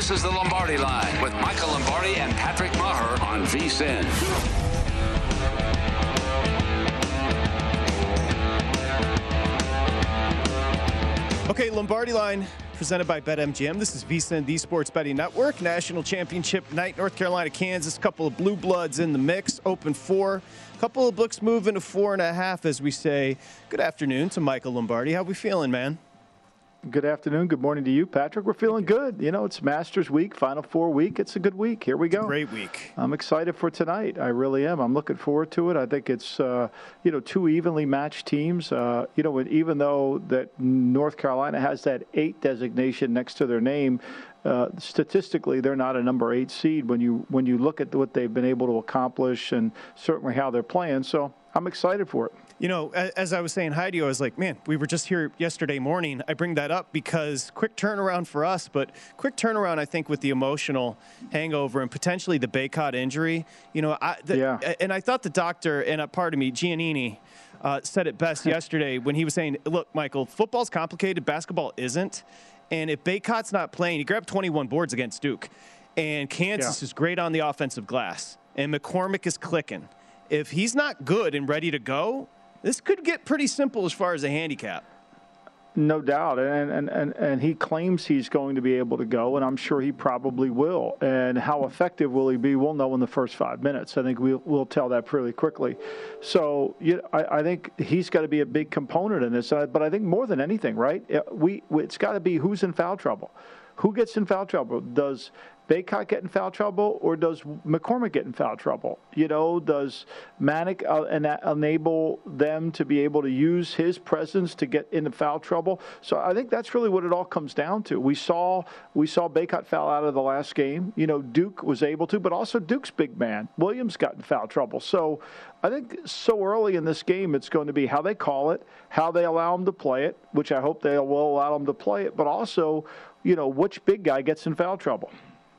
This is the Lombardi Line with Michael Lombardi and Patrick Meagher on VSIN. Okay, Lombardi Line presented by BetMGM. This is VSIN, the Sports Betting Network. National Championship night, North Carolina, Kansas. Couple of blue bloods in the mix. Open four. Couple of books moving to four and a half, as we say. Good afternoon to Michael Lombardi. How we feeling, man? Good afternoon. Good morning to you, Patrick. We're feeling good. You know, it's Masters week, Final Four week. It's a good week. Here we go. Great week. I'm excited for tonight. I really am. I'm looking forward to it. I think it's, uh, you know, two evenly matched teams. Uh, you know, even though that North Carolina has that eight designation next to their name, uh, statistically, they're not a number eight seed when you when you look at what they've been able to accomplish and certainly how they're playing. So I'm excited for it. You know, as I was saying hi to you, I was like, man, we were just here yesterday morning. I bring that up because quick turnaround for us, but quick turnaround, I think, with the emotional hangover and potentially the Bacot injury. You know, I, the, yeah. and I thought the doctor, and a part of me, Giannini, uh, said it best yesterday when he was saying, look, Michael, football's complicated, basketball isn't. And if Bacot's not playing, he grabbed 21 boards against Duke. And Kansas yeah. is great on the offensive glass. And McCormack is clicking. If he's not good and ready to go, this could get pretty simple as far as a handicap. No doubt, and, and and and he claims he's going to be able to go, and I'm sure he probably will. And how effective will he be? We'll know in the first five minutes. I think we'll we'll tell that pretty quickly. So you I, I think he's got to be a big component in this. Uh, but I think more than anything, right? We it's got to be who's in foul trouble. Who gets in foul trouble? Does Bacot get in foul trouble, or does McCormack get in foul trouble? You know, does Manek uh, enable them to be able to use his presence to get into foul trouble? So I think that's really what it all comes down to. We saw we saw Bacot foul out of the last game. You know, Duke was able to, but also Duke's big man Williams got in foul trouble. So I think so early in this game, it's going to be how they call it, how they allow them to play it, which I hope they will allow them to play it, but also, you know, which big guy gets in foul trouble.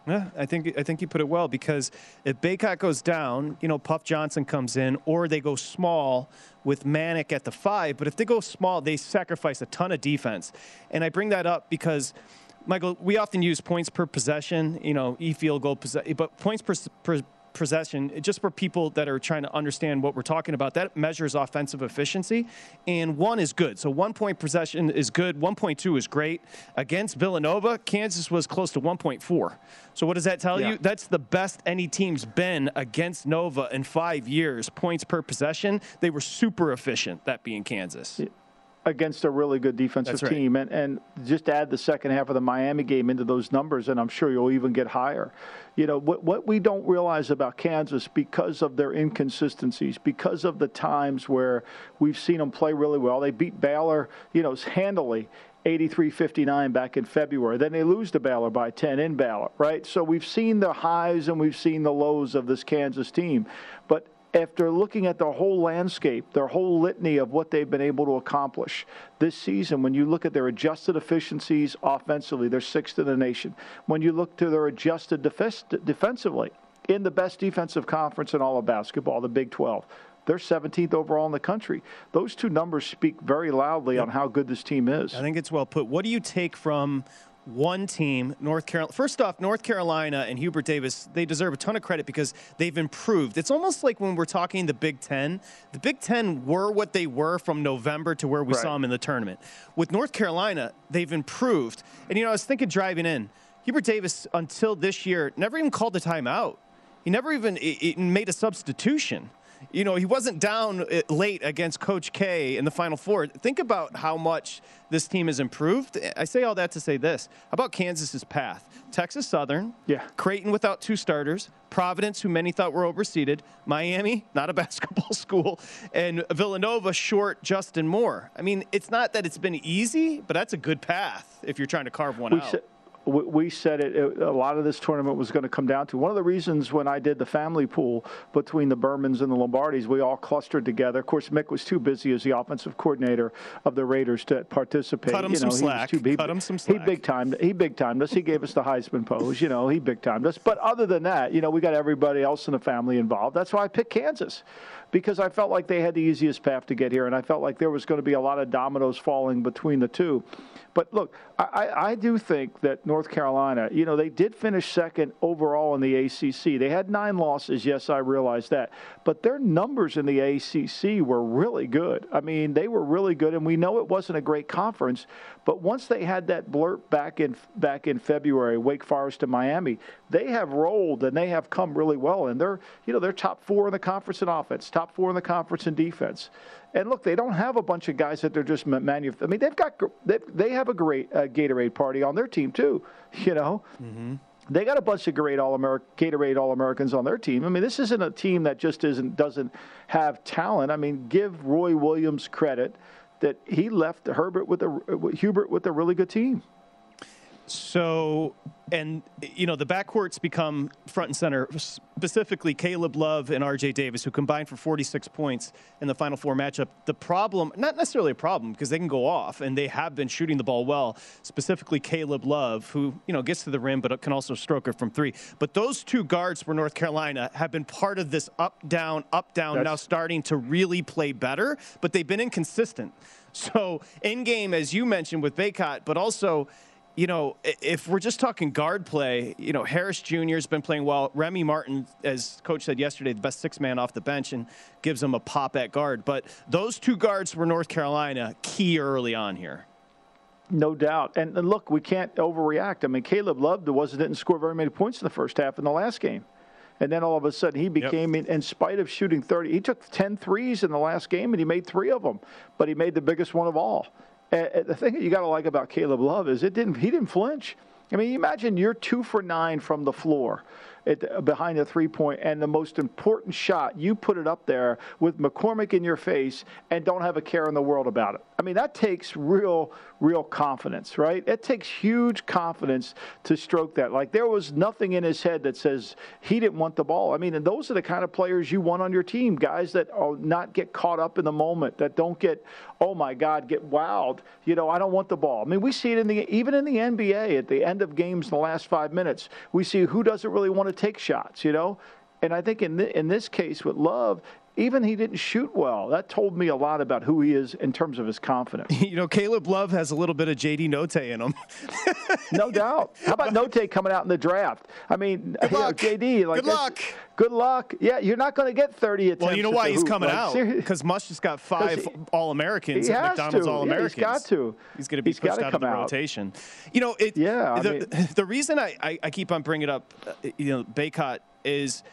Yeah, I think I think you put it well because if Bacot goes down, you know, Puff Johnson comes in, or they go small with Manek at the five. But if they go small, they sacrifice a ton of defense. And I bring that up because. Michael, we often use points per possession, you know, e field goal, but points per, per possession, just for people that are trying to understand what we're talking about, that measures offensive efficiency. And one is good. So one point possession is good. 1.2 is great. Against Villanova, Kansas was close to 1.4. So what does that tell yeah. you? That's the best any team's been against Nova in five years, points per possession. They were super efficient, that being Kansas. Yeah against a really good defensive right. team. And, and just add the second half of the Miami game into those numbers, and I'm sure you'll even get higher. You know, what, what we don't realize about Kansas because of their inconsistencies, because of the times where we've seen them play really well, they beat Baylor, you know, handily. 83-59 back in February. Then they lose to Baylor by 10 in Baylor, right? So we've seen the highs and we've seen the lows of this Kansas team. But after looking at their whole landscape, their whole litany of what they've been able to accomplish this season, when you look at their adjusted efficiencies offensively, they're sixth in the nation. When you look to their adjusted defensively, in the best defensive conference in all of basketball, the Big 12, they're 17th overall in the country. Those two numbers speak very loudly yep. on how good this team is. I think it's well put. What do you take from one team, North Carolina. First off, North Carolina and Hubert Davis, they deserve a ton of credit because they've improved. It's almost like when we're talking the Big Ten, the Big Ten were what they were from November to where we right. saw them in the tournament. With North Carolina, they've improved. And, you know, I was thinking driving in, Hubert Davis, until this year, never even called a timeout. He never even made a substitution you know, he wasn't down uh, late against Coach K in the Final Four. Think about how much this team has improved. I say all that to say this. How about Kansas's path? Texas Southern, yeah. Creighton without two starters, Providence, who many thought were overseeded, Miami, not a basketball school, and Villanova short Justin Moore. I mean, it's not that it's been easy, but that's a good path if you're trying to carve one we out we said it, it, a lot of this tournament was going to come down to one of the reasons when I did the family pool between the Bermans and the Lombardis, we all clustered together. Of course, Mick was too busy as the offensive coordinator of the Raiders to participate. Cut him you know, some slack. Too, he, Cut him some slack. He big timed. He big timed us. He gave us the Heisman pose. You know, he big timed us. But other than that, you know, we got everybody else in the family involved. That's why I picked Kansas because I felt like they had the easiest path to get here, and I felt like there was going to be a lot of dominoes falling between the two. But look, I, I do think that North Carolina, you know, they did finish second overall in the ACC. They had nine losses. Yes, I realize that. But their numbers in the ACC were really good. I mean, they were really good, and we know it wasn't a great conference. But once they had that blurt back in back in February, Wake Forest and Miami, they have rolled and they have come really well. And they're you know they're top four in the conference in offense, top four in the conference in defense. And look, they don't have a bunch of guys that they're just manufacturing. I mean, they've got they, they have a great uh, Gatorade party on their team too. You know. Mm-hmm. They got a bunch of great all American Gatorade All Americans on their team. I mean, this isn't a team that just isn't doesn't have talent. I mean, give Roy Williams credit that he left Herbert with a Hubert with a really good team. So, and you know, the backcourts become front and center. Specifically, Caleb Love and R.J. Davis, who combined for 46 points in the Final Four matchup. The problem, not necessarily a problem, because they can go off and they have been shooting the ball well. Specifically, Caleb Love, who you know gets to the rim but can also stroke it from three. But those two guards for North Carolina have been part of this up down up down. That's, now starting to really play better, but they've been inconsistent. So in game, as you mentioned with Bacot, but also you know, if we're just talking guard play, you know, Harris Jr. has been playing well. Remy Martin, as coach said yesterday, the best six man off the bench and gives him a pop at guard. But those two guards were North Carolina key early on here. No doubt. And, and look, we can't overreact. I mean, Caleb Love wasn't didn't score very many points in the first half in the last game. And then all of a sudden he became, yep. in, in spite of shooting 30, he took 10 threes in the last game and he made three of them, but he made the biggest one of all. And the thing that you got to like about Caleb Love is it didn't he didn't flinch. I mean, imagine you're two for nine from the floor at, behind the three point, and the most important shot, you put it up there with McCormack in your face and don't have a care in the world about it. I mean, that takes real, real confidence, right? It takes huge confidence to stroke that. Like there was nothing in his head that says he didn't want the ball. I mean, and those are the kind of players you want on your team, guys that are not get caught up in the moment, that don't get, oh my God, get wowed. You know, I don't want the ball. I mean, we see it in the even in the NBA at the end of games in the last five minutes. We see who doesn't really want to take shots, you know. And I think in in this case with Love, even he didn't shoot well. That told me a lot about who he is in terms of his confidence. You know, Caleb Love has a little bit of JD Notae in him. no doubt. How about Notae coming out in the draft? I mean, good luck. Know, JD, like good luck. Good luck. Yeah, you're not going to get 30 attempts. Well, you know why he's hoop. coming like, out because Mush just got five All Americans at McDonald's All Americans. Yeah, he's got to. He's going to be he's pushed out of the out. rotation. You know, it. Yeah. The, I mean, the reason I, I, I keep on bringing up, uh, you know, Bacot is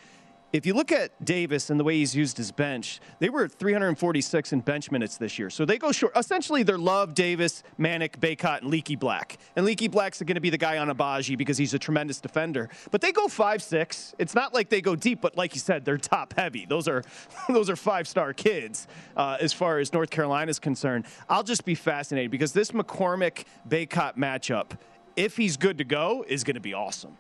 if you look at Davis and the way he's used his bench, they were 346 in bench minutes this year. So they go short. Essentially, they're Love, Davis, Manek, Bacot, and Leaky Black. And Leaky Black's going to be the guy on Agbaji because he's a tremendous defender. But they go five six. It's not like they go deep, but like you said, they're top heavy. Those are those are five star kids uh, as far as North Carolina is concerned. I'll just be fascinated because this McCormack Bacot matchup, if he's good to go, is going to be awesome.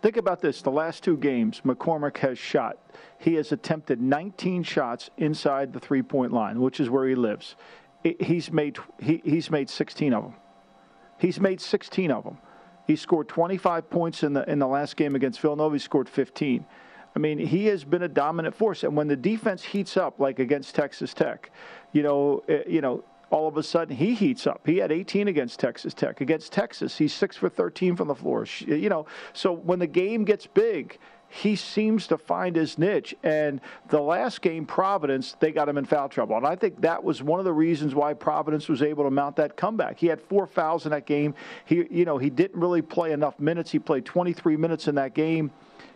Think about this the last two games, McCormack has shot. He has attempted 19 shots inside the three point line, which is where he lives. He's made, he, he's made 16 of them. He's made 16 of them. He scored 25 points in the, in the last game against Villanova. He scored 15. I mean, he has been a dominant force. And when the defense heats up, like against Texas Tech, you know, eh, you know, all of a sudden he heats up. He had 18 against Texas Tech. Against Texas, he's six for 13 from the floor. You know, so when the game gets big, he seems to find his niche. And the last game, Providence, they got him in foul trouble. And I think that was one of the reasons why Providence was able to mount that comeback. He had four fouls in that game. He, you know, he didn't really play enough minutes. He played 23 minutes in that game.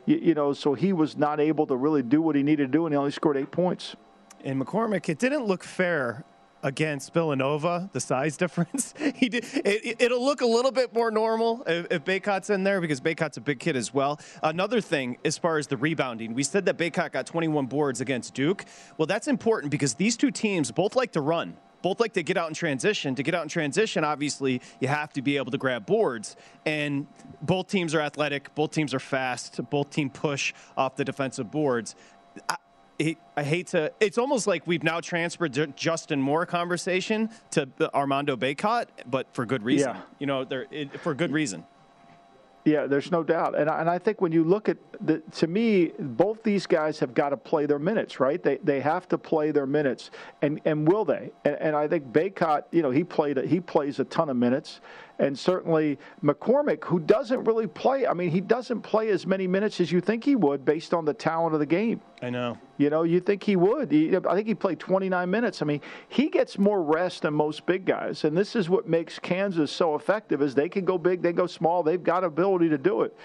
You, you know, so he was not able to really do what he needed to do, and he only scored eight points. And McCormack, it didn't look fair against Villanova, the size difference. he did. It, will look a little bit more normal if, if Bacot's in there because Bacot's a big kid as well. Another thing, as far as the rebounding, we said that Bacot got 21 boards against Duke. Well, that's important because these two teams both like to run. Both like to get out in transition. To get out in transition, obviously, you have to be able to grab boards. And both teams are athletic. Both teams are fast. Both team push off the defensive boards. I, I hate to. It's almost like we've now transferred Justin Moore conversation to Armando Bacot, but for good reason. Yeah. You know, it, for good reason. Yeah, there's no doubt, and I, and I think when you look at the, to me, both these guys have got to play their minutes, right? They they have to play their minutes, and and will they? And, and I think Bacot, you know, he played he plays a ton of minutes, and certainly McCormack, who doesn't really play. I mean, he doesn't play as many minutes as you think he would based on the talent of the game. I know. You know, you think he would. He, I think he played 29 minutes. I mean, he gets more rest than most big guys, and this is what makes Kansas so effective: is they can go big, they go small, they've got ability to do it.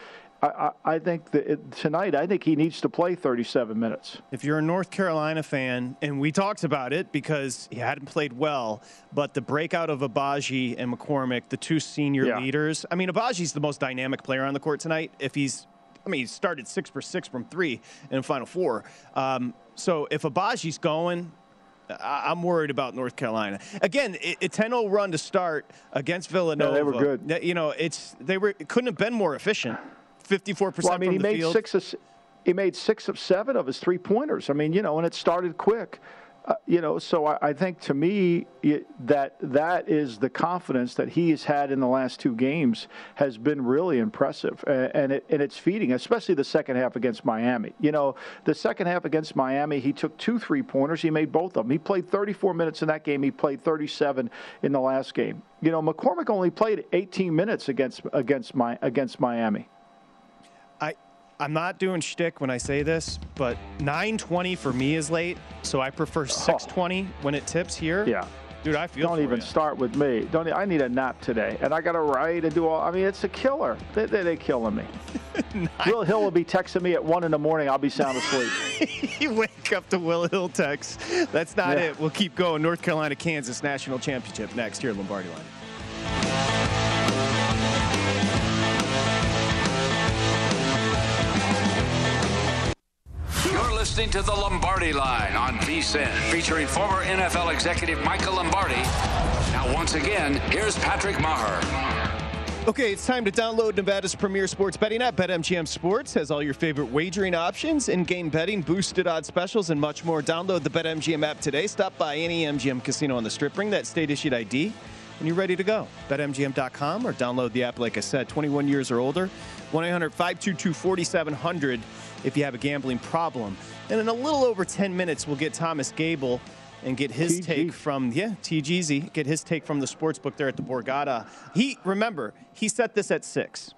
I, I, think that it, tonight, I think he needs to play 37 minutes. If you're a North Carolina fan, and we talked about it because he hadn't played well, but the breakout of Agbaji and McCormack, the two senior yeah. leaders. I mean, Agbaji's the most dynamic player on the court tonight. If he's, I mean, he started six for six from three in the Final Four. Um, so if Agbaji's going, I'm worried about North Carolina. Again, a 10-0 run to start against Villanova. They were good. You know, it's they were it couldn't have been more efficient. 54 percent. Well, I mean, he made field. six. Of, he made six of seven of his three pointers. I mean, you know, and it started quick. Uh, you know, so I, I think to me it, that that is the confidence that he has had in the last two games has been really impressive, and, and, it, and it's feeding, especially the second half against Miami. You know, the second half against Miami, he took two three pointers. He made both of them. He played 34 minutes in that game. He played 37 in the last game. You know, McCormack only played 18 minutes against against my against Miami. I'm not doing shtick when I say this, but 9:20 for me is late, so I prefer 6:20 when it tips here. Yeah. Dude, I feel. Don't even you. start with me. Don't. I need a nap today, and I got to write and do all. I mean, it's a killer. They, they, they killing me. Will Hill will be texting me at one in the morning. I'll be sound asleep. you wake up to Will Hill text. That's not yeah. it. We'll keep going. North Carolina, Kansas national championship next here at Lombardi Line. Listening to the Lombardi Line on VSIN, featuring former NFL executive Michael Lombardi. Now, once again, here's Patrick Meagher. Okay, it's time to download Nevada's premier sports betting app. BetMGM Sports has all your favorite wagering options, in-game betting, boosted odds specials, and much more. Download the BetMGM app today. Stop by any MGM casino on the Strip. Bring that state-issued ID, and you're ready to go. BetMGM.com or download the app. Like I said, 21 years or older. 1-800-522-4700 if you have a gambling problem. And in a little over 10 minutes, we'll get Thomas Gable and get his TG. take from yeah TGZ get his take from the sports book there at the Borgata. He remember he set this at six.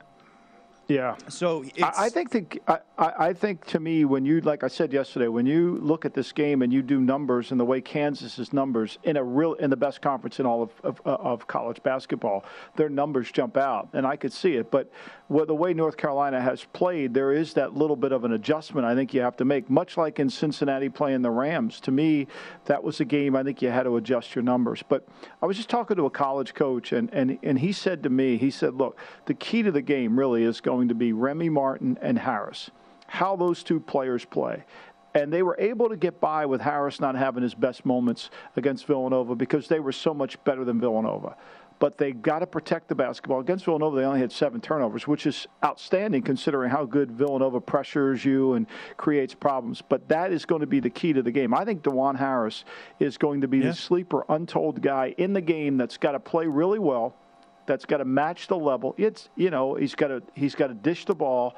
Yeah. So I, I, think the, I, I think to me when you like I said yesterday when you look at this game and you do numbers and the way Kansas's numbers in a real in the best conference in all of, of, of college basketball, their numbers jump out and I could see it. But the way North Carolina has played, there is that little bit of an adjustment I think you have to make. Much like in Cincinnati playing the Rams, to me that was a game I think you had to adjust your numbers. But I was just talking to a college coach and and and he said to me, he said, look, the key to the game really is going going to be Remy Martin and Harris, how those two players play. And they were able to get by with Harris not having his best moments against Villanova because they were so much better than Villanova. But they got to protect the basketball. Against Villanova, they only had seven turnovers, which is outstanding considering how good Villanova pressures you and creates problems. But that is going to be the key to the game. I think Dajuan Harris is going to be yeah. the sleeper, untold guy in the game that's got to play really well that's got to match the level. It's you know he's got to he's got to dish the ball,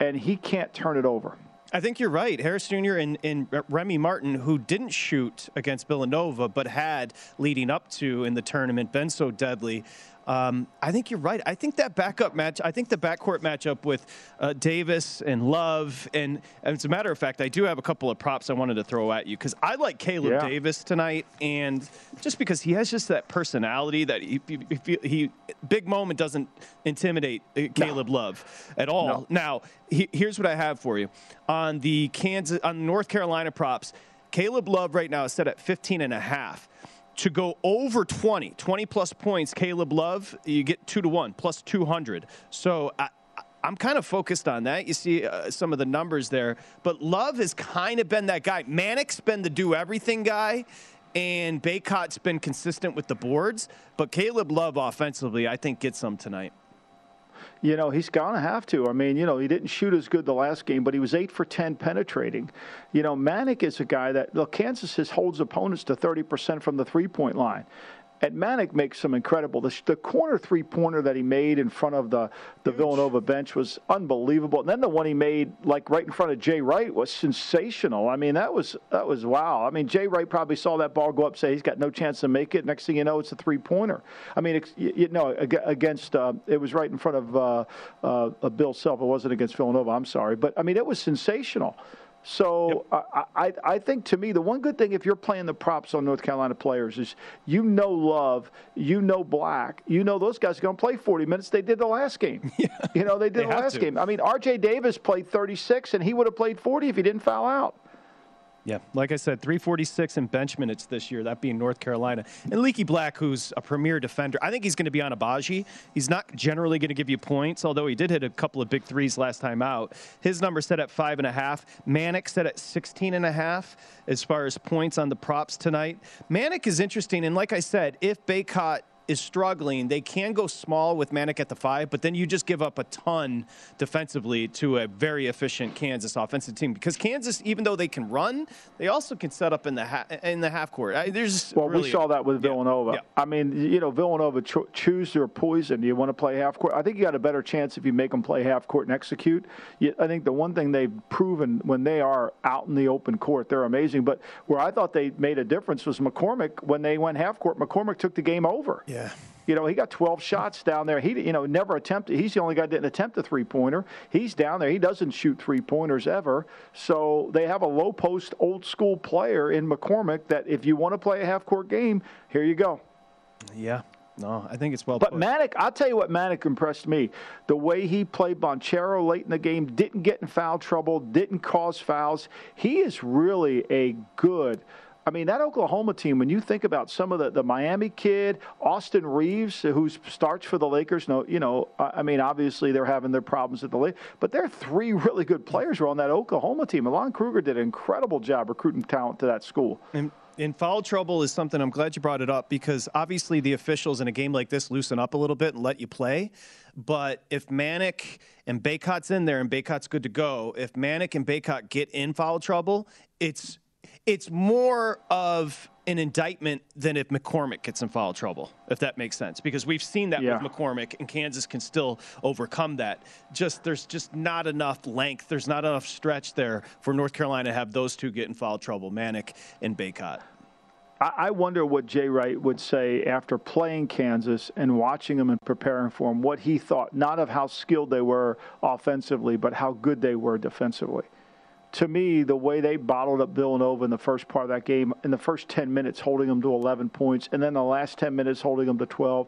and he can't turn it over. I think you're right. Harris Jr. and, and Remy Martin, who didn't shoot against Villanova, but had leading up to in the tournament been so deadly. Um, I think you're right. I think that backup match, I think the backcourt matchup with uh, Davis and Love, and, and, as a matter of fact, I do have a couple of props I wanted to throw at you because I like Caleb yeah. Davis tonight, and just because he has just that personality that he, he, he big moment doesn't intimidate uh, Caleb no. Love at all. No. Now, he, here's what I have for you on the Kansas on North Carolina props. Caleb Love right now is set at 15 and a half to go over 20, 20 plus points, Caleb Love, you get two to one, plus 200. So I, I'm kind of focused on that. You see uh, some of the numbers there, but Love has kind of been that guy. Manek's been the do everything guy, and Bacot's been consistent with the boards. But Caleb Love offensively, I think, gets some tonight you know, he's going to have to. I mean, you know, he didn't shoot as good the last game, but he was 8 for 10 penetrating. You know, Manek is a guy that, look, Kansas has, holds opponents to 30% from the three point line and Manek makes some incredible. The, the corner three pointer that he made in front of the, the Villanova bench was unbelievable. And then the one he made like right in front of Jay Wright was sensational. I mean, that was that was wow. I mean, Jay Wright probably saw that ball go up, say he's got no chance to make it. Next thing you know, it's a three pointer. I mean, you, you know, against uh, it was right in front of uh, uh, Bill Self. It wasn't against Villanova. I'm sorry, but I mean, it was sensational. So yep. I, I, I think to me the one good thing if you're playing the props on North Carolina players is you know Love, you know Black, you know those guys are going to play 40 minutes. They did the last game. Yeah. You know they did they the last to. game. I mean R.J. Davis played 36 and he would have played 40 if he didn't foul out. Yeah, like I said, 346 in bench minutes this year, that being North Carolina. And Leaky Black, who's a premier defender, I think he's going to be on Agbaji. He's not generally going to give you points, although he did hit a couple of big threes last time out. His number set at five and a half. Manek set at 16 and a half as far as points on the props tonight. Manek is interesting, and like I said, if Bacot is struggling, they can go small with Manek at the five, but then you just give up a ton defensively to a very efficient Kansas offensive team. Because Kansas, even though they can run, they also can set up in the ha- in the half court. I, there's well, really we saw that with Villanova. Yeah, yeah. I mean, you know, Villanova cho- choose their poison. You want to play half court. I think you got a better chance if you make them play half court and execute. You, I think the one thing they've proven when they are out in the open court, they're amazing. But where I thought they made a difference was McCormack when they went half court. McCormack took the game over. Yeah. Yeah. You know, he got 12 shots down there. He, you know, never attempted. He's the only guy that didn't attempt a three pointer. He's down there. He doesn't shoot three pointers ever. So they have a low post, old school player in McCormack that if you want to play a half court game, here you go. Yeah. No, I think it's well. But put. Manek, I'll tell you what Manek impressed me. The way he played Banchero late in the game, didn't get in foul trouble, didn't cause fouls. He is really a good I mean, that Oklahoma team, when you think about some of the, the Miami kid, Austin Reaves, who starts for the Lakers, no, you know, I mean, obviously they're having their problems at the Lakers, but there are three really good players who are on that Oklahoma team. Lon Kruger did an incredible job recruiting talent to that school. And- in foul trouble is something I'm glad you brought it up because obviously the officials in a game like this loosen up a little bit and let you play. But if Manek and Bacot's in there and Bacot's good to go, if Manek and Bacot get in foul trouble, it's it's more of an indictment than if McCormack gets in foul trouble, if that makes sense. Because we've seen that yeah. with McCormack, and Kansas can still overcome that. Just there's just not enough length, there's not enough stretch there for North Carolina to have those two get in foul trouble, Manek and Bacot. I wonder what Jay Wright would say after playing Kansas and watching them and preparing for them, what he thought, not of how skilled they were offensively, but how good they were defensively to me, the way they bottled up Villanova in the first part of that game, in the first 10 minutes, holding them to 11 points, and then the last 10 minutes, holding them to 12,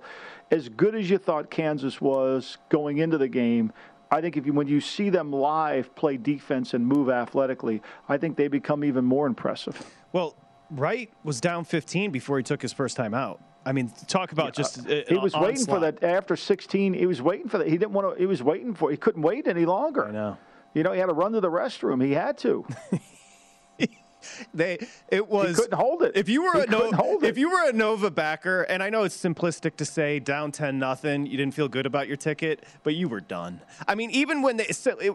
as good as you thought Kansas was going into the game, I think if you, when you see them live play defense and move athletically, I think they become even more impressive. Well, Wright was down 15 before he took his first time out. I mean, talk about just uh, he was onslaught. waiting for that after 16. He was waiting for that. He didn't want to. He was waiting for. He couldn't wait any longer. I know. You know, he had to run to the restroom. He had to. they it was he couldn't hold it. If you were he a Nova, if it. you were a Nova backer, and I know it's simplistic to say down ten nothing, you didn't feel good about your ticket, but you were done. I mean, even when they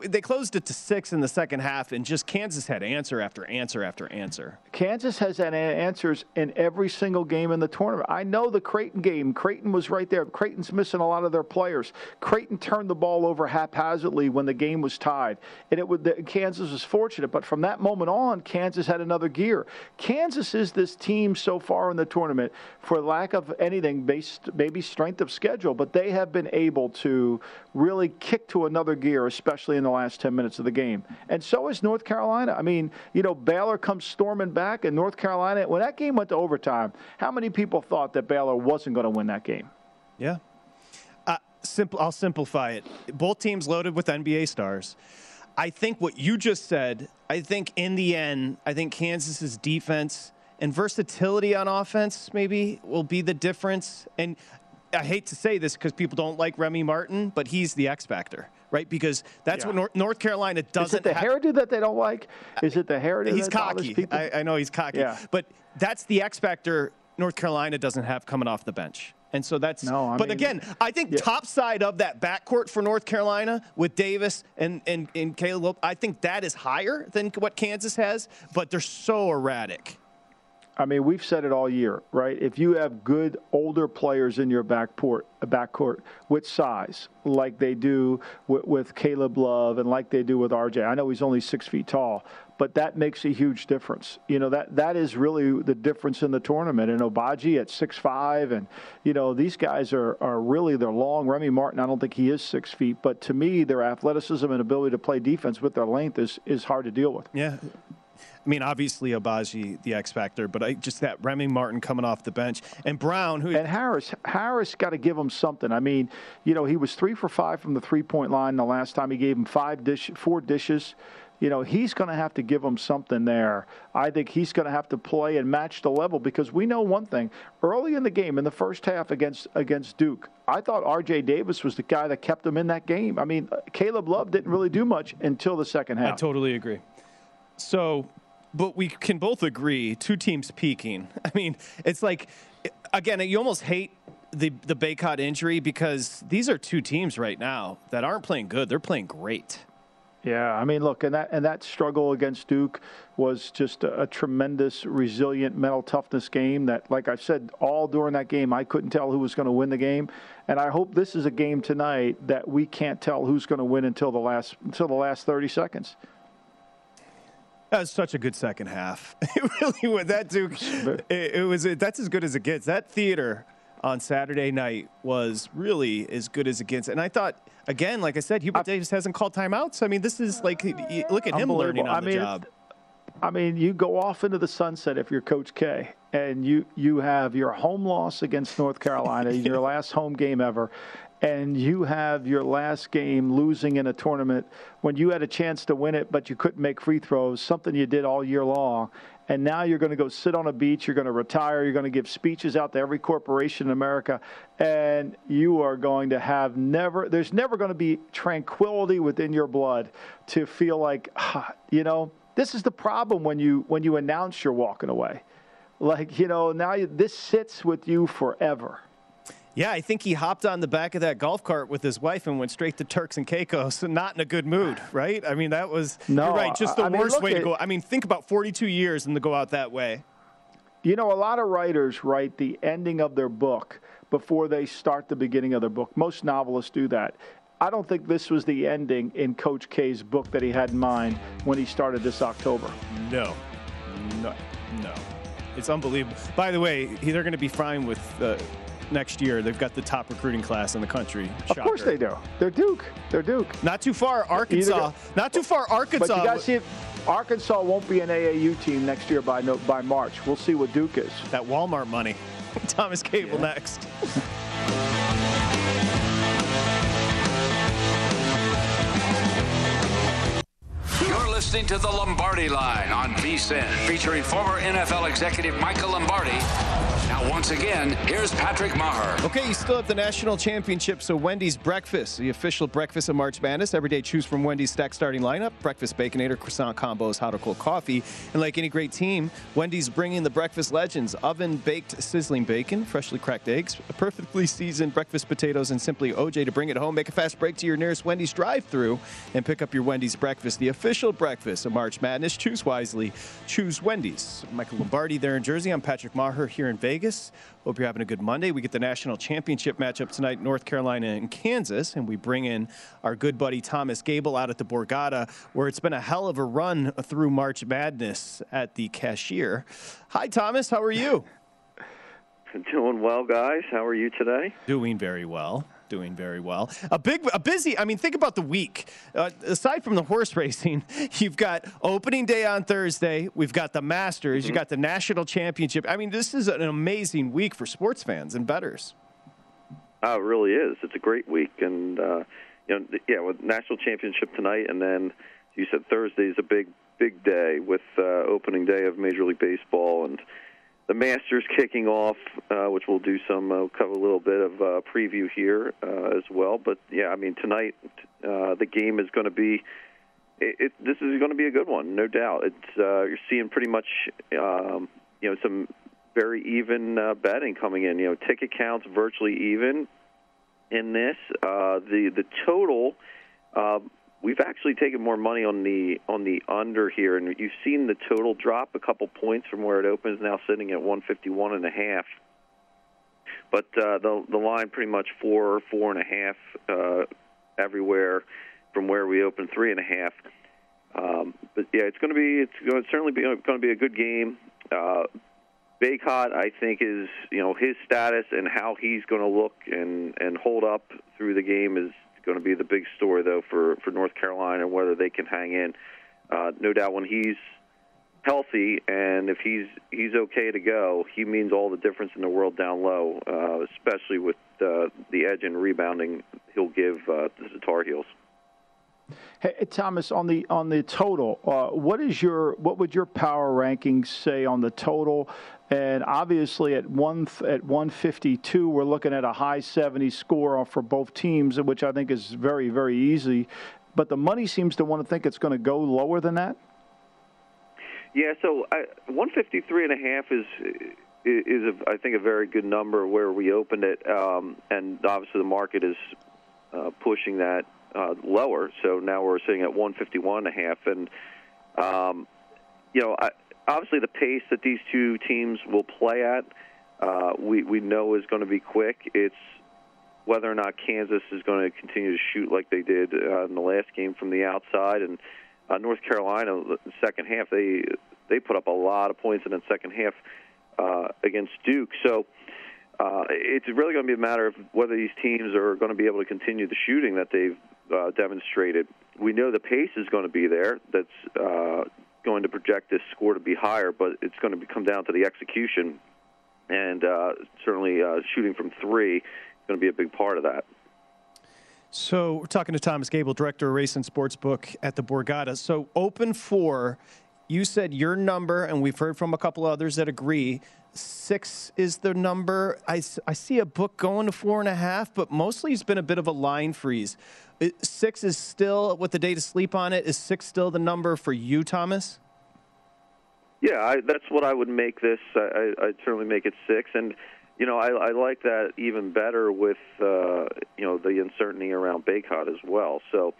they closed it to six in the second half, and just Kansas had answer after answer after answer. Kansas has had answers in every single game in the tournament. I know the Creighton game. Creighton was right there. Creighton's missing a lot of their players. Creighton turned the ball over haphazardly when the game was tied, and it would Kansas was fortunate. But from that moment on, Kansas had another gear. Kansas is this team so far in the tournament, for lack of anything, based maybe strength of schedule, but they have been able to really kick to another gear, especially in the last 10 minutes of the game. And so is North Carolina. I mean, you know, Baylor comes storming back, and North Carolina, when that game went to overtime, how many people thought that Baylor wasn't going to win that game? Yeah. Uh, simple. I'll simplify it. Both teams loaded with NBA stars. I think what you just said, I think in the end, I think Kansas's defense and versatility on offense maybe will be the difference. And I hate to say this because people don't like Remy Martin, but he's the X factor, right? Because that's yeah. what North, North, Carolina doesn't. Is it the have. hairdo that they don't like? Uh, Is it the hairdo? He's cocky. I, I, know he's cocky. Yeah. But that's the X factor North Carolina doesn't have coming off the bench. And so that's. No, I but mean, again, I think yeah. top side of that backcourt for North Carolina with Davis and, and, and Caleb, I think that is higher than what Kansas has, but they're so erratic. I mean, we've said it all year, right? If you have good older players in your backcourt, backcourt with size, like they do with, with Caleb Love and like they do with RJ. I know he's only six feet tall, but that makes a huge difference. You know that that is really the difference in the tournament. And Agbaji at six five, and you know these guys are are really they're long. Remy Martin, I don't think he is six feet, but to me, their athleticism and ability to play defense with their length is is hard to deal with. Yeah, I mean, obviously Agbaji, the X factor, but I just that Remy Martin coming off the bench and Brown, who and Harris, Harris got to give him something. I mean, you know, he was three for five from the three point line the last time. He gave him five dish, four dishes. You know, he's going to have to give them something there. I think he's going to have to play and match the level because we know one thing. Early in the game, in the first half against against Duke, I thought R.J. Davis was the guy that kept them in that game. I mean, Caleb Love didn't really do much until the second half. I totally agree. So but we can both agree two teams peaking. I mean, it's like again, you almost hate the the Bacot injury because these are two teams right now that aren't playing good. They're playing great. Yeah, I mean, look, and that and that struggle against Duke was just a, a, tremendous, resilient mental toughness game. That, like I said, all during that game, I couldn't tell who was going to win the game, and I hope this is a game tonight that we can't tell who's going to win until the last until the last thirty seconds. That was such a good second half. It really was. That Duke, it, it was. It, that's as good as it gets. That theater on Saturday night was really as good as against. And I thought, again, like I said, Hubert I, Davis hasn't called timeouts. I mean, this is like, look at him learning on I the mean, job. I mean, you go off into the sunset if you're Coach K, and you you have your home loss against North Carolina, your last home game ever, and you have your last game losing in a tournament when you had a chance to win it, but you couldn't make free throws, something you did all year long. And now you're going to go sit on a beach, you're going to retire, you're going to give speeches out to every corporation in America, and you are going to have never, there's never going to be tranquility within your blood to feel like, ah, you know, this is the problem when you when you announce you're walking away. Like, you know, now you, this sits with you forever. Yeah, I think he hopped on the back of that golf cart with his wife and went straight to Turks and Caicos, not in a good mood, right? I mean, that was no, you're right, just the I worst mean, way to go. I mean, think about 42 years and to go out that way. You know, a lot of writers write the ending of their book before they start the beginning of their book. Most novelists do that. I don't think this was the ending in Coach K's book that he had in mind when he started this October. No, no, no. It's unbelievable. By the way, they're going to be fine with. Uh, next year. They've got the top recruiting class in the country. Shocker. Of course they do. They're Duke. They're Duke. Not too far, Arkansas. Not too far, Arkansas. But you got to see if Arkansas won't be an AAU team next year by no, by March. We'll see what Duke is. That Walmart money. Thomas Gable yeah. next. You're listening to the Lombardi Line on VSIN, featuring former NFL executive Michael Lombardi. Now once again, here's Patrick Meagher. Okay, you still have the national championship, so Wendy's Breakfast, the official breakfast of March Madness. Every day, choose from Wendy's stack starting lineup, breakfast baconator, croissant combos, hot or cold coffee. And like any great team, Wendy's bringing the breakfast legends oven baked sizzling bacon, freshly cracked eggs, perfectly seasoned breakfast potatoes, and simply OJ to bring it home. Make a fast break to your nearest Wendy's drive through and pick up your Wendy's breakfast, the official breakfast of March Madness. Choose wisely, choose Wendy's. Michael Lombardi there in Jersey. I'm Patrick Maher here in Vegas. Hope you're having a good Monday. We get the national championship matchup tonight, North Carolina and Kansas, and we bring in our good buddy Thomas Gable out at the Borgata, where it's been a hell of a run through March Madness at the cashier. Hi, Thomas. How are you? Doing well, guys. How are you today? Doing very well doing very well. A big, a busy. I mean, think about the week. Uh, aside from the horse racing, you've got opening day on Thursday. We've got the Masters. Mm-hmm. You got the national championship. I mean, this is an amazing week for sports fans and betters. Oh, it really is. It's a great week, and uh, you know, yeah, with national championship tonight, and then you said Thursday is a big, big day with uh, opening day of Major League Baseball and the Masters kicking off, uh, which we'll do some uh, cover a little bit of uh, preview here uh, as well. But yeah, I mean tonight uh, the game is going to be. It, it, this is going to be a good one, no doubt. It's uh, you're seeing pretty much um, you know some very even uh, betting coming in. You know, ticket counts virtually even in this. Uh, the the total. Uh, we've actually taken more money on the on the under here, and you've seen the total drop a couple points from where it opens, now sitting at 151 and a half. But uh, the the line pretty much four four and a half uh, everywhere from where we opened three and a half. Um, but yeah, it's going to be it's going to certainly be going to be a good game. Uh, Bacot, I think, is you know his status and how he's going to look and and hold up through the game is going to be the big story, though, for, for North Carolina, whether they can hang in. Uh, no doubt when he's healthy and if he's he's okay to go, he means all the difference in the world down low, uh, especially with uh, the edge and rebounding he'll give uh, the Tar Heels. Hey, Thomas, on the on the total, uh, what is your what would your power rankings say on the total? And obviously, at one at 152, we're looking at a high 70 score for both teams, which I think is very very easy. But the money seems to want to think it's going to go lower than that. Yeah, so uh, 153 and a half is is a, I think a very good number where we opened it, um, and obviously the market is uh, pushing that uh, lower. So now we're sitting at 151 and a half, and um, you know, I, obviously the pace that these two teams will play at, uh, we we know is going to be quick. It's whether or not Kansas is going to continue to shoot like they did uh, in the last game from the outside, and uh, North Carolina, the second half, they they put up a lot of points in the second half uh, against Duke. So uh, it's really going to be a matter of whether these teams are going to be able to continue the shooting that they've uh, demonstrated. We know the pace is going to be there. That's uh, going to project this score to be higher, but it's going to come down to the execution, and uh, certainly uh, shooting from three is going to be a big part of that. So we're talking to Thomas Gable, director of race and sports book at the Borgata. So open four, you said your number, and we've heard from a couple others that agree six is the number. I, I see a book going to four and a half, but mostly it's been a bit of a line freeze. Six is still, with the day to sleep on it, is six still the number for you, Thomas? Yeah, I, that's what I would make this. I, I'd certainly make it six. And, you know, I, I like that even better with, uh, you know, the uncertainty around Bacot as well. So,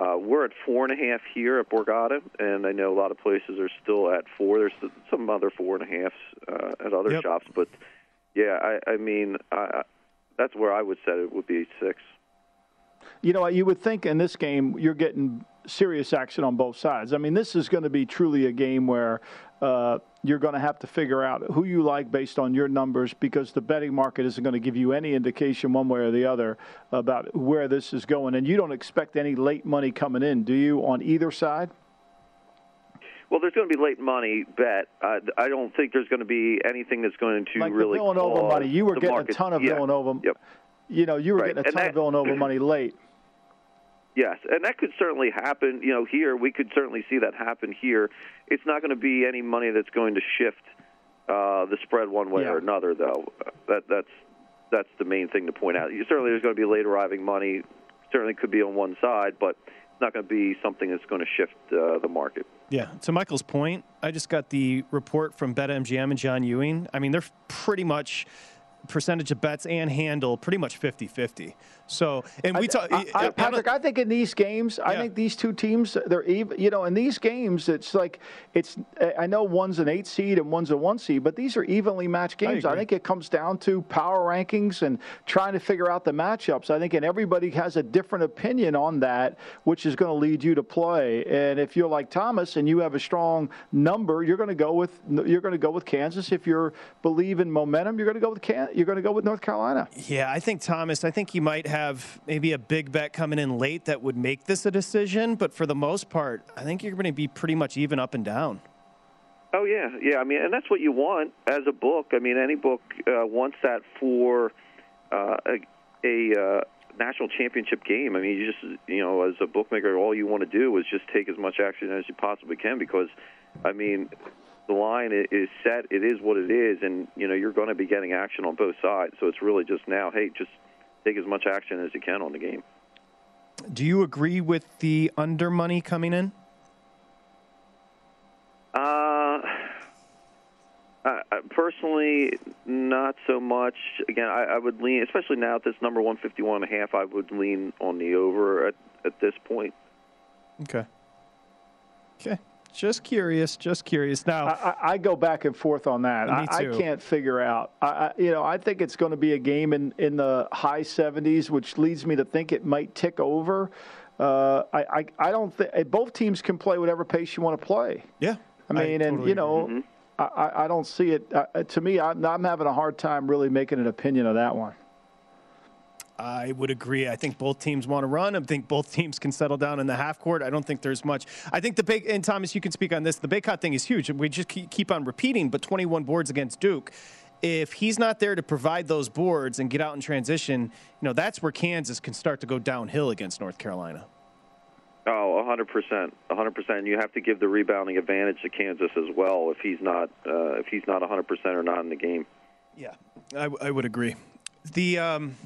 uh, we're at four and a half here at Borgata, and I know a lot of places are still at four. There's some other four and a halfs uh, at other yep. shops, but yeah, I, I mean, I, that's where I would set it would be six. You know, you would think in this game you're getting serious action on both sides. I mean, this is going to be truly a game where uh, you're going to have to figure out who you like based on your numbers because the betting market isn't going to give you any indication one way or the other about where this is going. And you don't expect any late money coming in, do you, on either side? Well, there's going to be late money bet. Uh, I don't think there's going to be anything that's going to like really the Villanova money. You were getting market. a ton of yeah. Villanova. Yep. You know, you were right. getting a ton that, of Villanova money late. Yes, and that could certainly happen. You know, here we could certainly see that happen here. It's not going to be any money that's going to shift uh, the spread one way Yeah. or another, though. That that's that's the main thing to point out. You, certainly, there's going to be late arriving money. Certainly, could be on one side, but it's not going to be something that's going to shift uh, the market. Yeah. To Michael's point, I just got the report from BetMGM and John Ewing. I mean, they're pretty much percentage of bets and handle pretty much 50-50. So, and we talk I, I, Patrick, I think in these games, I think these two teams, they're even. You know, in these games, it's like it's. I know one's an eight seed and one's a one seed, but these are evenly matched games. I, think it comes down to power rankings and trying to figure out the matchups. I think, and everybody has a different opinion on that, which is going to lead you to play. And if you're like Thomas and you have a strong number, you're going to go with you're going to go with Kansas. If you believe in momentum, you're going to go with Can, You're going to go with North Carolina. Yeah, I think Thomas, I think he might have maybe a big bet coming in late that would make this a decision, but for the most part, I think you're going to be pretty much even up and down. Oh yeah, yeah. I mean, and that's what you want as a book. I mean, any book uh, wants that for uh, a, a uh, national championship game. I mean, you just you know, as a bookmaker, all you want to do is just take as much action as you possibly can because, I mean, the line is set. It is what it is, and you know you're going to be getting action on both sides. So it's really just now, hey, just take as much action as you can on the game. Do you agree with the under money coming in? Uh, I, I personally, not so much. Again, I, I would lean, especially now at this number 151 and a half, I would lean on the over at, at this point. Okay. Okay. Just curious. Just curious. Now, I, I, I go back and forth on that. Me I, I can't figure out. I, I, you know, I think it's going to be a game in, in the high 70s, which leads me to think it might tick over. Uh, I, I, I don't think both teams can play whatever pace you want to play. yeah. I mean, and totally you know, I, I I don't see it. Uh, to me, I'm, I'm having a hard time really making an opinion of that one. I would agree. I think both teams want to run. I think both teams can settle down in the half court. I don't think there's much. I think the big and Thomas, you can speak on this. The Bacot thing is huge. We just keep keep on repeating, but 21 boards against Duke. If he's not there to provide those boards and get out in transition, you know that's where Kansas can start to go downhill against North Carolina. Oh, 100%. 100%. You have to give the rebounding advantage to Kansas as well if he's not uh, if he's not 100% or not in the game. Yeah, I, I would agree. The um,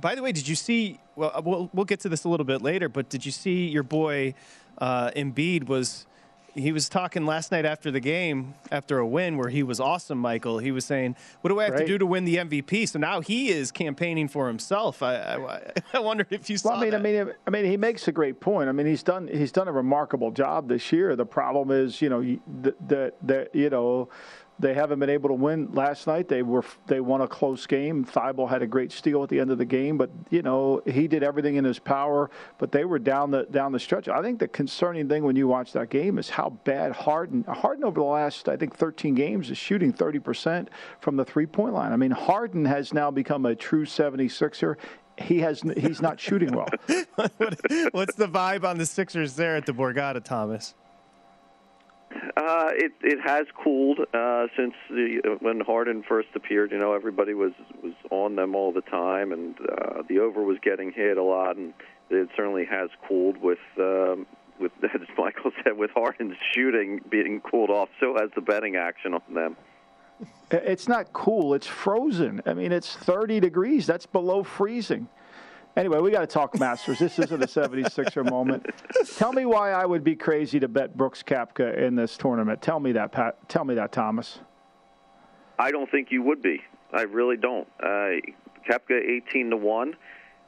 by the way, did you see? Well, we'll we'll get to this a little bit later, but did you see your boy uh, Embiid was? He was talking last night after the game, after a win where he was awesome. Michael, he was saying, "What do I have to do to win the MVP?" So now he is campaigning for himself. I I, I wondered if you saw Well, I mean, that. I mean, I mean, he makes a great point. I mean, he's done he's done a remarkable job this year. The problem is, you know, that the the, the you know. They haven't been able to win. Last night they were they won a close game. Thybulle had a great steal at the end of the game, but you know he did everything in his power. But they were down the down the stretch. I think the concerning thing when you watch that game is how bad Harden Harden over the last I think 13 games is shooting 30 percent from the three point line. I mean Harden has now become a true 76er. He has he's not shooting well. What's the vibe on the Sixers there at the Borgata, Thomas? Uh, it it has cooled uh, since the uh, when Harden first appeared. You know, everybody was was on them all the time, and uh, the over was getting hit a lot, and it certainly has cooled with. Um, with as Michael said, with Harden's shooting being cooled off, so has the betting action on them. It's not cool. It's frozen. I mean, it's 30 degrees. That's below freezing. Anyway, we got to talk Masters. This isn't a 76er moment. Tell me why I would be crazy to bet Brooks Koepka in this tournament. Tell me that, Pat. Tell me that, Thomas. I don't think you would be. I really don't. Uh, Koepka eighteen to one.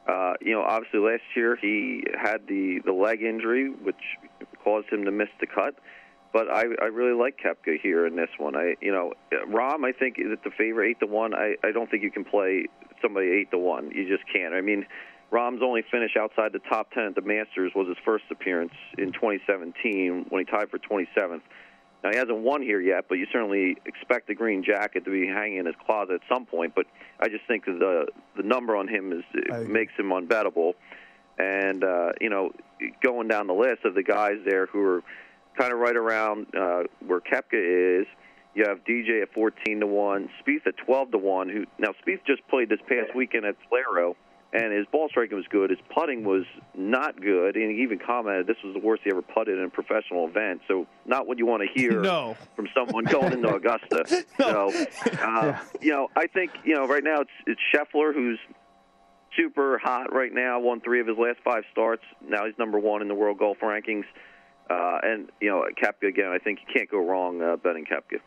Uh, you know, obviously last year he had the the leg injury, which caused him to miss the cut. But I, I really like Koepka here in this one. I, you know, Rahm I think is at the favorite eight to one. I, I don't think you can play somebody eight to one. You just can't. I mean, Rahm's only finish outside the top ten at the Masters was his first appearance in 2017 when he tied for 27th. Now he hasn't won here yet, but you certainly expect the green jacket to be hanging in his closet at some point. But I just think the the number on him is I- makes him unbettable. And uh, you know, going down the list of the guys there who are kind of right around uh, where Koepka is, you have DJ at 14 to one, Spieth at 12 to one. Who now Spieth just played this past weekend at Valero, and his ball striking was good. His putting was not good, and he even commented this was the worst he ever putted in a professional event. So, not what you want to hear no. from someone going into Augusta. no. So, uh, you know, I think you know right now it's it's Scheffler who's super hot right now. Won three of his last five starts. Now he's number one in the world golf rankings. Uh, and you know, Koepka again. I think you can't go wrong uh, betting Koepka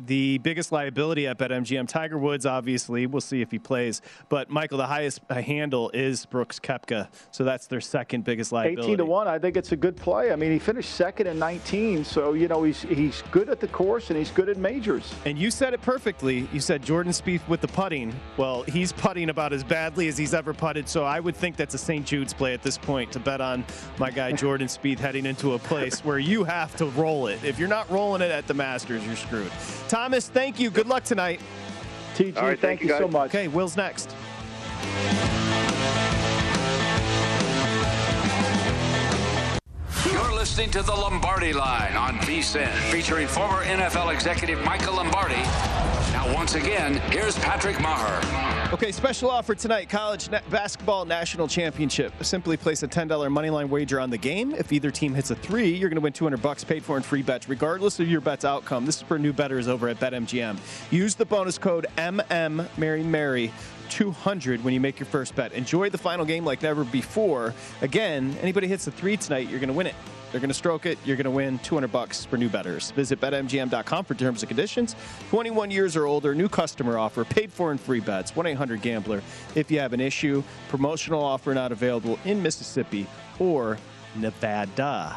the biggest liability up at BetMGM. Tiger Woods, obviously, we'll see if he plays. But Michael, the highest uh, handle is Brooks Koepka, so that's their second biggest liability. 18 to one. I think it's a good play. I mean, he finished second in 19, so you know he's he's good at the course and he's good at majors. And you said it perfectly. You said Jordan Spieth with the putting. Well, he's putting about as badly as he's ever putted, so I would think that's a St. Jude's play at this point to bet on my guy Jordan Spieth heading into a place where you have to roll it. If you're not rolling it at the Masters, you're screwed. Thomas, thank you. Good luck tonight. TG, right, thank, thank you, you so much. Okay, Will's next. You're listening to the Lombardi Line on VSIN, featuring former NFL executive Michael Lombardi. Once again, here's Patrick Meagher. Okay, special offer tonight college na- basketball national championship. Simply place a $10 moneyline wager on the game. If either team hits a three, you're going to win 200 bucks paid for in free bets, regardless of your bet's outcome. This is for new bettors over at BetMGM. Use the bonus code MM Mary Mary 200 when you make your first bet. Enjoy the final game like never before. Again, anybody hits a three tonight, you're going to win it. They're going to stroke it. You're going to win 200 bucks for new bettors. Visit betmgm.com for terms and conditions. 21 years or older, new customer offer, paid for in free bets. 1-800-GAMBLER. If you have an issue, promotional offer not available in Mississippi or Nevada.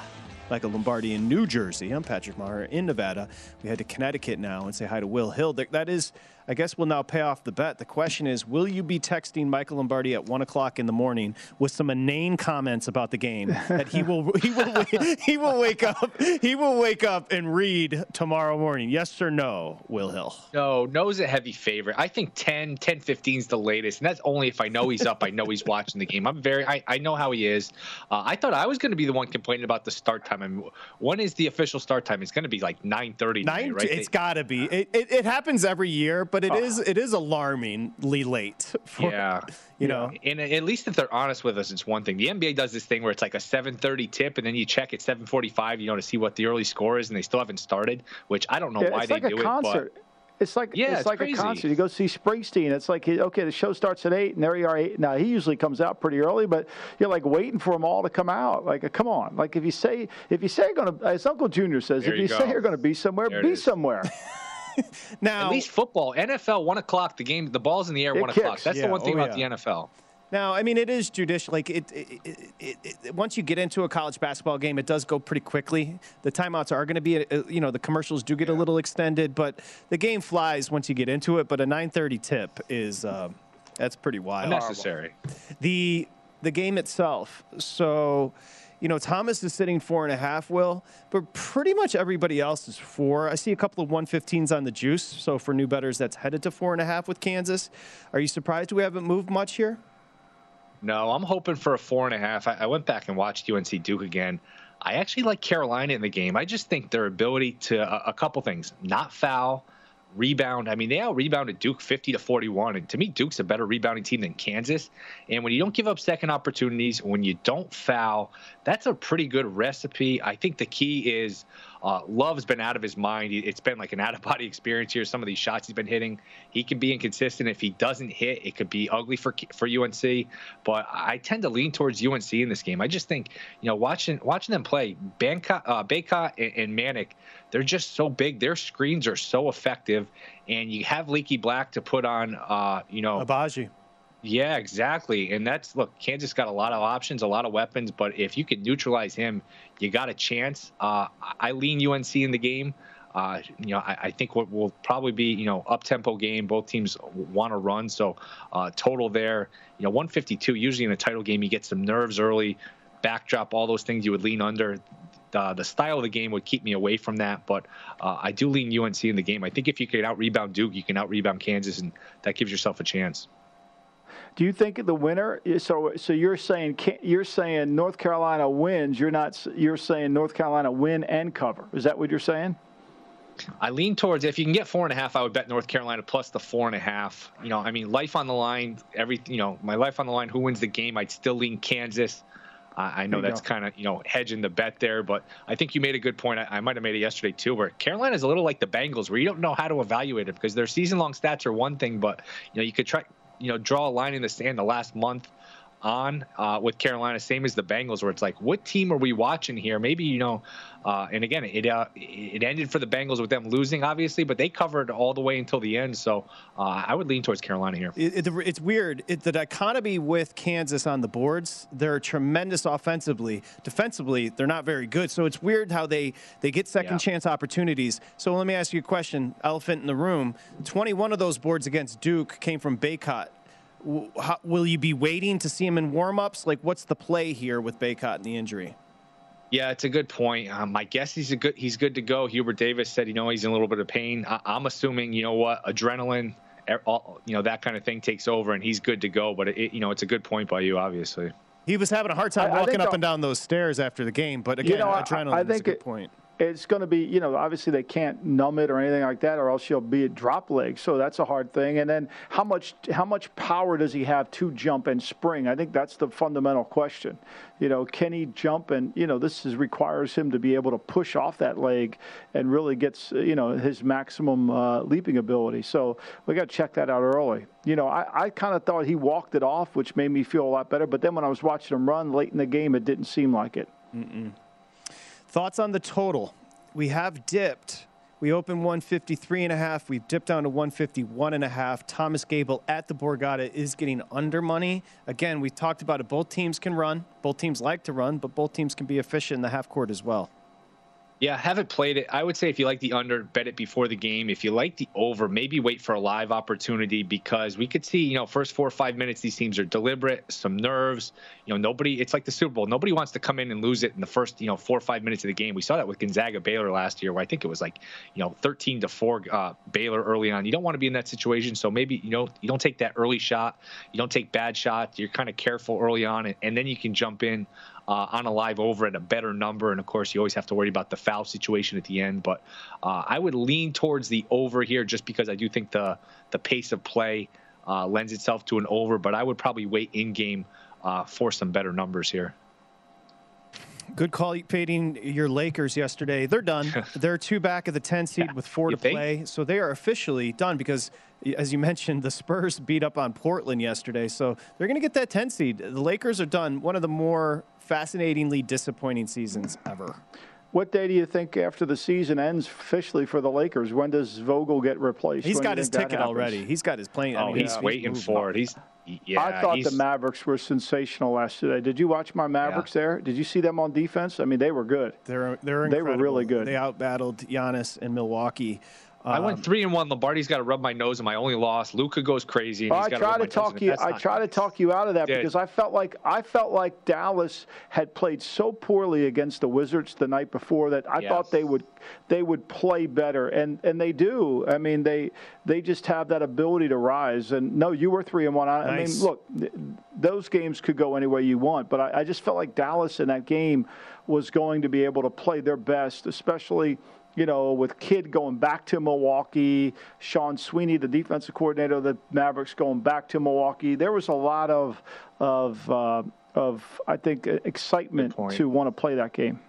Michael Lombardi in New Jersey. I'm Patrick Meagher in Nevada. We head to Connecticut now and say hi to Will Hill. That is I guess we'll now pay off the bet. The question is, will you be texting Michael Lombardi at one o'clock in the morning with some inane comments about the game that he will he will he will wake up he will wake up and read tomorrow morning? Yes or no, Will Hill? No, no's a heavy favorite. I think 10, 10, 15 is the latest, and that's only if I know he's up. I know he's watching the game. I'm very I, I know how he is. Uh, I thought I was going to be the one complaining about the start time. I mean, when is the official start time? It's going to be like nine thirty. Nine. Right? It's got to be. It, it, it happens every year, but it oh. is it is alarmingly late. For, yeah, you know. And at least if they're honest with us, it's one thing. The NBA does this thing where it's like a 7:30 tip, and then you check at 7:45, you know, to see what the early score is, and they still haven't started. Which I don't know yeah, why they like do it. But it's like yeah, it's, it's like crazy. a concert. You go see Springsteen. It's like okay, the show starts at eight, and there you are. Eight. Now he usually comes out pretty early, but you're like waiting for them all to come out. Like, come on. Like if you say if you say you're going to, as Uncle Junior says, there if you, you say you're going to be somewhere, there be somewhere. now, at least football, NFL, one o'clock. The game, the ball's in the air, one kicks. o'clock. That's yeah. the one thing oh, about yeah. the NFL. Now, I mean, it is judicial. Like it, it, it, it, once you get into a college basketball game, it does go pretty quickly. The timeouts are going to be, you know, the commercials do get a little extended, but the game flies once you get into it. But a 9:30 tip is uh, that's pretty wild. Unnecessary. The the game itself. So, you know, Thomas is sitting four and a half. Will, but pretty much everybody else is four. I see a couple of 115s on the juice. So for new betters, that's headed to four and a half with Kansas. Are you surprised we haven't moved much here? No, I'm hoping for a four and a half. I, went back and watched UNC Duke again. I actually like Carolina in the game. I just think their ability to a couple things, not foul, rebound. I mean, they out rebounded Duke 50 to 41. And to me, Duke's a better rebounding team than Kansas. And when you don't give up second opportunities, when you don't foul, that's a pretty good recipe. I think the key is uh, Love's been out of his mind. It's been like an out of body experience here. Some of these shots he's been hitting, he can be inconsistent. If he doesn't hit, it could be ugly for for UNC. But I tend to lean towards UNC in this game. I just think you know watching watching them play, Bacot, uh, and, and Manek, they're just so big. Their screens are so effective, and you have Leaky Black to put on. Uh, you know, Agbaji. Yeah, exactly. And that's look, Kansas got a lot of options, a lot of weapons, but if you can neutralize him, you got a chance. Uh, I lean UNC in the game. Uh, you know, I, I think what will probably be, you know, up tempo game. Both teams want to run. So uh, total there, you know, 152. Usually in a title game, you get some nerves early, backdrop, all those things you would lean under. The style of the game would keep me away from that, but uh, I do lean UNC in the game. I think if you can out rebound Duke, you can out rebound Kansas, and that gives yourself a chance. Do you think the winner? So, so you're saying you're saying North Carolina wins. You're not. You're saying North Carolina win and cover. Is that what you're saying? I lean towards if you can get four and a half, I would bet North Carolina plus the four and a half. You know, I mean, life on the line, every you know, my life on the line. Who wins the game? I'd still lean Kansas. I know that's kind of you know hedging the bet there, but I think you made a good point. I, I might have made it yesterday too, where Carolina is a little like the Bengals, where you don't know how to evaluate it because their season-long stats are one thing, but you know you could try you know draw a line in the sand the last month on uh, with Carolina, same as the Bengals, where it's like, what team are we watching here? Maybe you know, uh, and again, it uh, it ended for the Bengals with them losing, obviously, but they covered all the way until the end. So uh, I would lean towards Carolina here. It, it, it's weird. It, the dichotomy with Kansas on the boards, they're tremendous offensively. Defensively, they're not very good. So it's weird how they they get second yeah. chance opportunities. So let me ask you a question. Elephant in the room. Twenty one of those boards against Duke came from Bacot how, will you be waiting to see him in warmups? Like, what's the play here with Bacot and the injury? Yeah, it's a good point. Um, my guess he's a good he's good to go. Hubert Davis said, you know, he's in a little bit of pain. I, am assuming, you know what, adrenaline, all, you know, that kind of thing takes over, and he's good to go. But it, you know, it's a good point by you, obviously. He was having a hard time walking up and down those stairs after the game, but again, you know, adrenaline I, I think is a good it, point it's going to be, you know, obviously they can't numb it or anything like that, or else she'll be a drop leg. So that's a hard thing. And then how much how much power does he have to jump and spring? I think that's the fundamental question. You know, can he jump? And you know, this is, requires him to be able to push off that leg and really gets you know his maximum uh, leaping ability. So we got to check that out early. You know, I, I kind of thought he walked it off, which made me feel a lot better. But then when I was watching him run late in the game, it didn't seem like it. Mm-mm. Thoughts on the total? We have dipped. We opened 153 and a half. We've dipped down to 151 and a half. Thomas Gable at the Borgata is getting under money. Again, we talked about it. Both teams can run. Both teams like to run, but both teams can be efficient in the half court as well. Yeah, haven't played it. I would say if you like the under, bet it before the game. If you like the over, maybe wait for a live opportunity because we could see, you know, first four or five minutes, these teams are deliberate, some nerves. You know, nobody, it's like the Super Bowl. Nobody wants to come in and lose it in the first, you know, four or five minutes of the game. We saw that with Gonzaga Baylor last year, where I think it was like, you know, 13 to 4 uh, Baylor early on. You don't want to be in that situation. So maybe, you know, you don't take that early shot. You don't take bad shots. You're kind of careful early on, and, and then you can jump in uh, on a live over at a better number. And of course, you always have to worry about the foul situation at the end. But uh, I would lean towards the over here just because I do think the the pace of play uh, lends itself to an over. But I would probably wait in game uh, for some better numbers here. Good call fading your Lakers yesterday. They're done. They're two back of the 10 seed yeah. with four you to think? play. So they are officially done because, as you mentioned, the Spurs beat up on Portland yesterday. So they're going to get that 10 seed. The Lakers are done. One of the more fascinatingly disappointing seasons ever. What day do you think after the season ends officially for the Lakers? When does Vogel get replaced? He's when got his ticket already. He's got his plane. Oh, I mean, he's, he's waiting he's for it. He's yeah. I thought the Mavericks were sensational last day. Did you watch my Mavericks yeah. there? Did you see them on defense? I mean, they were good. They're they're incredible. they were really good. They outbattled Giannis in Milwaukee. I went um, three and one. Lombardi's got to rub my nose, in my only loss. Luka goes crazy. I try to, to talk you. I try to talk you out of that because I felt like I felt like Dallas had played so poorly against the Wizards the night before that I yes. thought they would they would play better, and and they do. I mean, they they just have that ability to rise. And no, you were three and one. I, nice. I mean, look, those games could go any way you want, but I, I just felt like Dallas in that game was going to be able to play their best, especially you know, with Kidd going back to Milwaukee, Sean Sweeney, the defensive coordinator of the Mavericks, going back to Milwaukee. There was a lot of of uh, of I think excitement to want to play that game.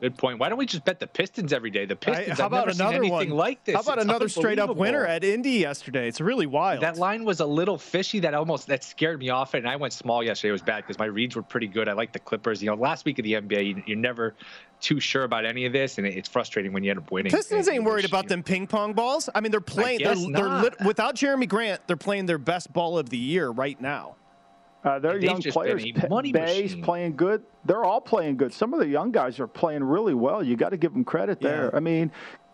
Good point. Why don't we just bet the Pistons every day? The Pistons. I, how about another one like this? How about it's another straight up winner at Indy yesterday? It's really wild. That line was a little fishy. That almost that scared me off. It, and I went small yesterday. It was bad because my reads were pretty good. I like the Clippers. You know, last week of the NBA, you, are never too sure about any of this, and it's frustrating when you end up winning. Pistons ain't worried about them ping pong balls. I mean, they're playing. They're, they're lit, without Jerami Grant. They're playing their best ball of the year right now. Uh, they're young players. Bey's playing good. They're all playing good. Some of the young guys are playing really well. You got to give them credit there. Yeah. I mean,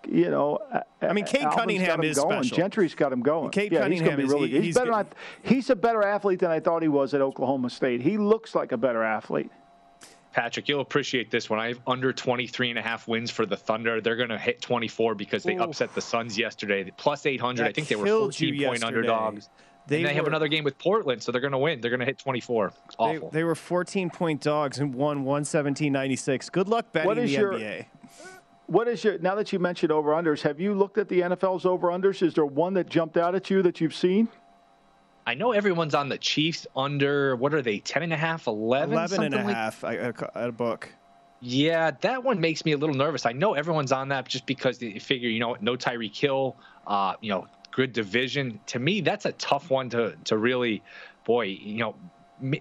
you know, I mean, Cade Cunningham is going. special. Gentry's got him going. Cade yeah, Cunningham he's is really, he's, he's better. Than he's a better athlete than I thought he was at Oklahoma State. He looks like a better athlete. Patrick, you'll appreciate this one. I have under 23 and a half wins for the Thunder. They're going to hit 24 because they Ooh. upset the Suns yesterday. Plus 800. That I think they were 14 point underdogs. They, they were, have another game with Portland, so they're going to win. They're going to hit 24. Awful. They, they were 14 point dogs and won 117.96. Good luck betting the your, NBA. what is your now that you mentioned over unders? Have you looked at the NFL's over unders? Is there one that jumped out at you that you've seen? I know everyone's on the Chiefs under, what are they, 10 and a half, 11? 11 and a like? half. I, I, I, a book. Yeah, that one makes me a little nervous. I know everyone's on that just because they figure, you know, no Tyreek Hill, uh, you know, good division. To me, that's a tough one to to really, boy, you know,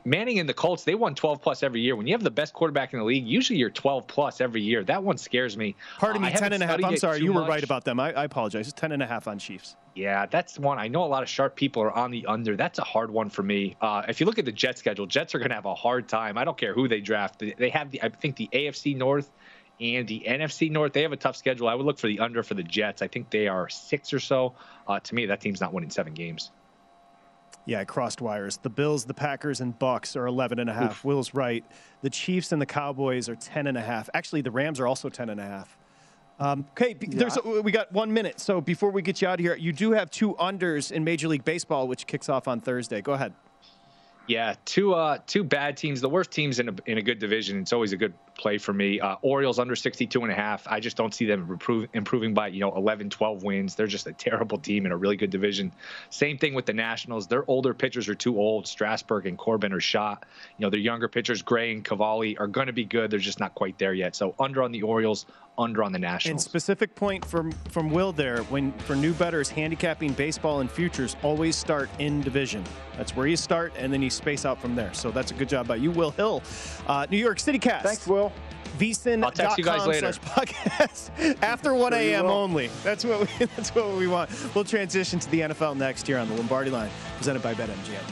Manning and the Colts, they won 12 plus every year. When you have the best quarterback in the league, usually you're 12 plus every year. That one scares me. Pardon uh, me, 10 and a half. I'm sorry, you were much. right about them. I, I, apologize. It's 10 and a half on Chiefs. Yeah, that's one. I know a lot of sharp people are on the under. That's a hard one for me. Uh, if you look at the Jet schedule, Jets are going to have a hard time. I don't care who they draft. They have the, I think the AFC North and the NFC North. They have a tough schedule. I would look for the under for the Jets. I think they are six or so. Uh, to me, that team's not winning seven games. Yeah, I crossed wires. The Bills, the Packers, and Bucks are 11 and a half. Oof. Will's right. The Chiefs and the Cowboys are 10 and a half. Actually, the Rams are also 10 and a half. Um, okay, yeah. there's a, we got one minute. So before we get you out of here, you do have two unders in Major League Baseball, which kicks off on Thursday. Go ahead. Yeah, two uh, two bad teams. The worst teams in a, in a good division. It's always a good play for me. Uh, Orioles under 62 and a half. I just don't see them improve, improving by, you know, 11, 12 wins. They're just a terrible team in a really good division. Same thing with the Nationals. Their older pitchers are too old. Strasburg and Corbin are shot. You know, their younger pitchers, Gray and Cavalli, are going to be good. They're just not quite there yet. So under on the Orioles, under on the Nationals. And specific point from from Will there, when for new betters handicapping baseball and futures, always start in division. That's where you start, and then you space out from there. So that's a good job by you, Will Hill. Uh, New York City Cast. Thanks, Will. VSIN. I'll text you guys later. Podcast after 1 a.m. only. That's what we. That's what we want. We'll transition to the NFL next year on the Lombardi Line, presented by BetMGM.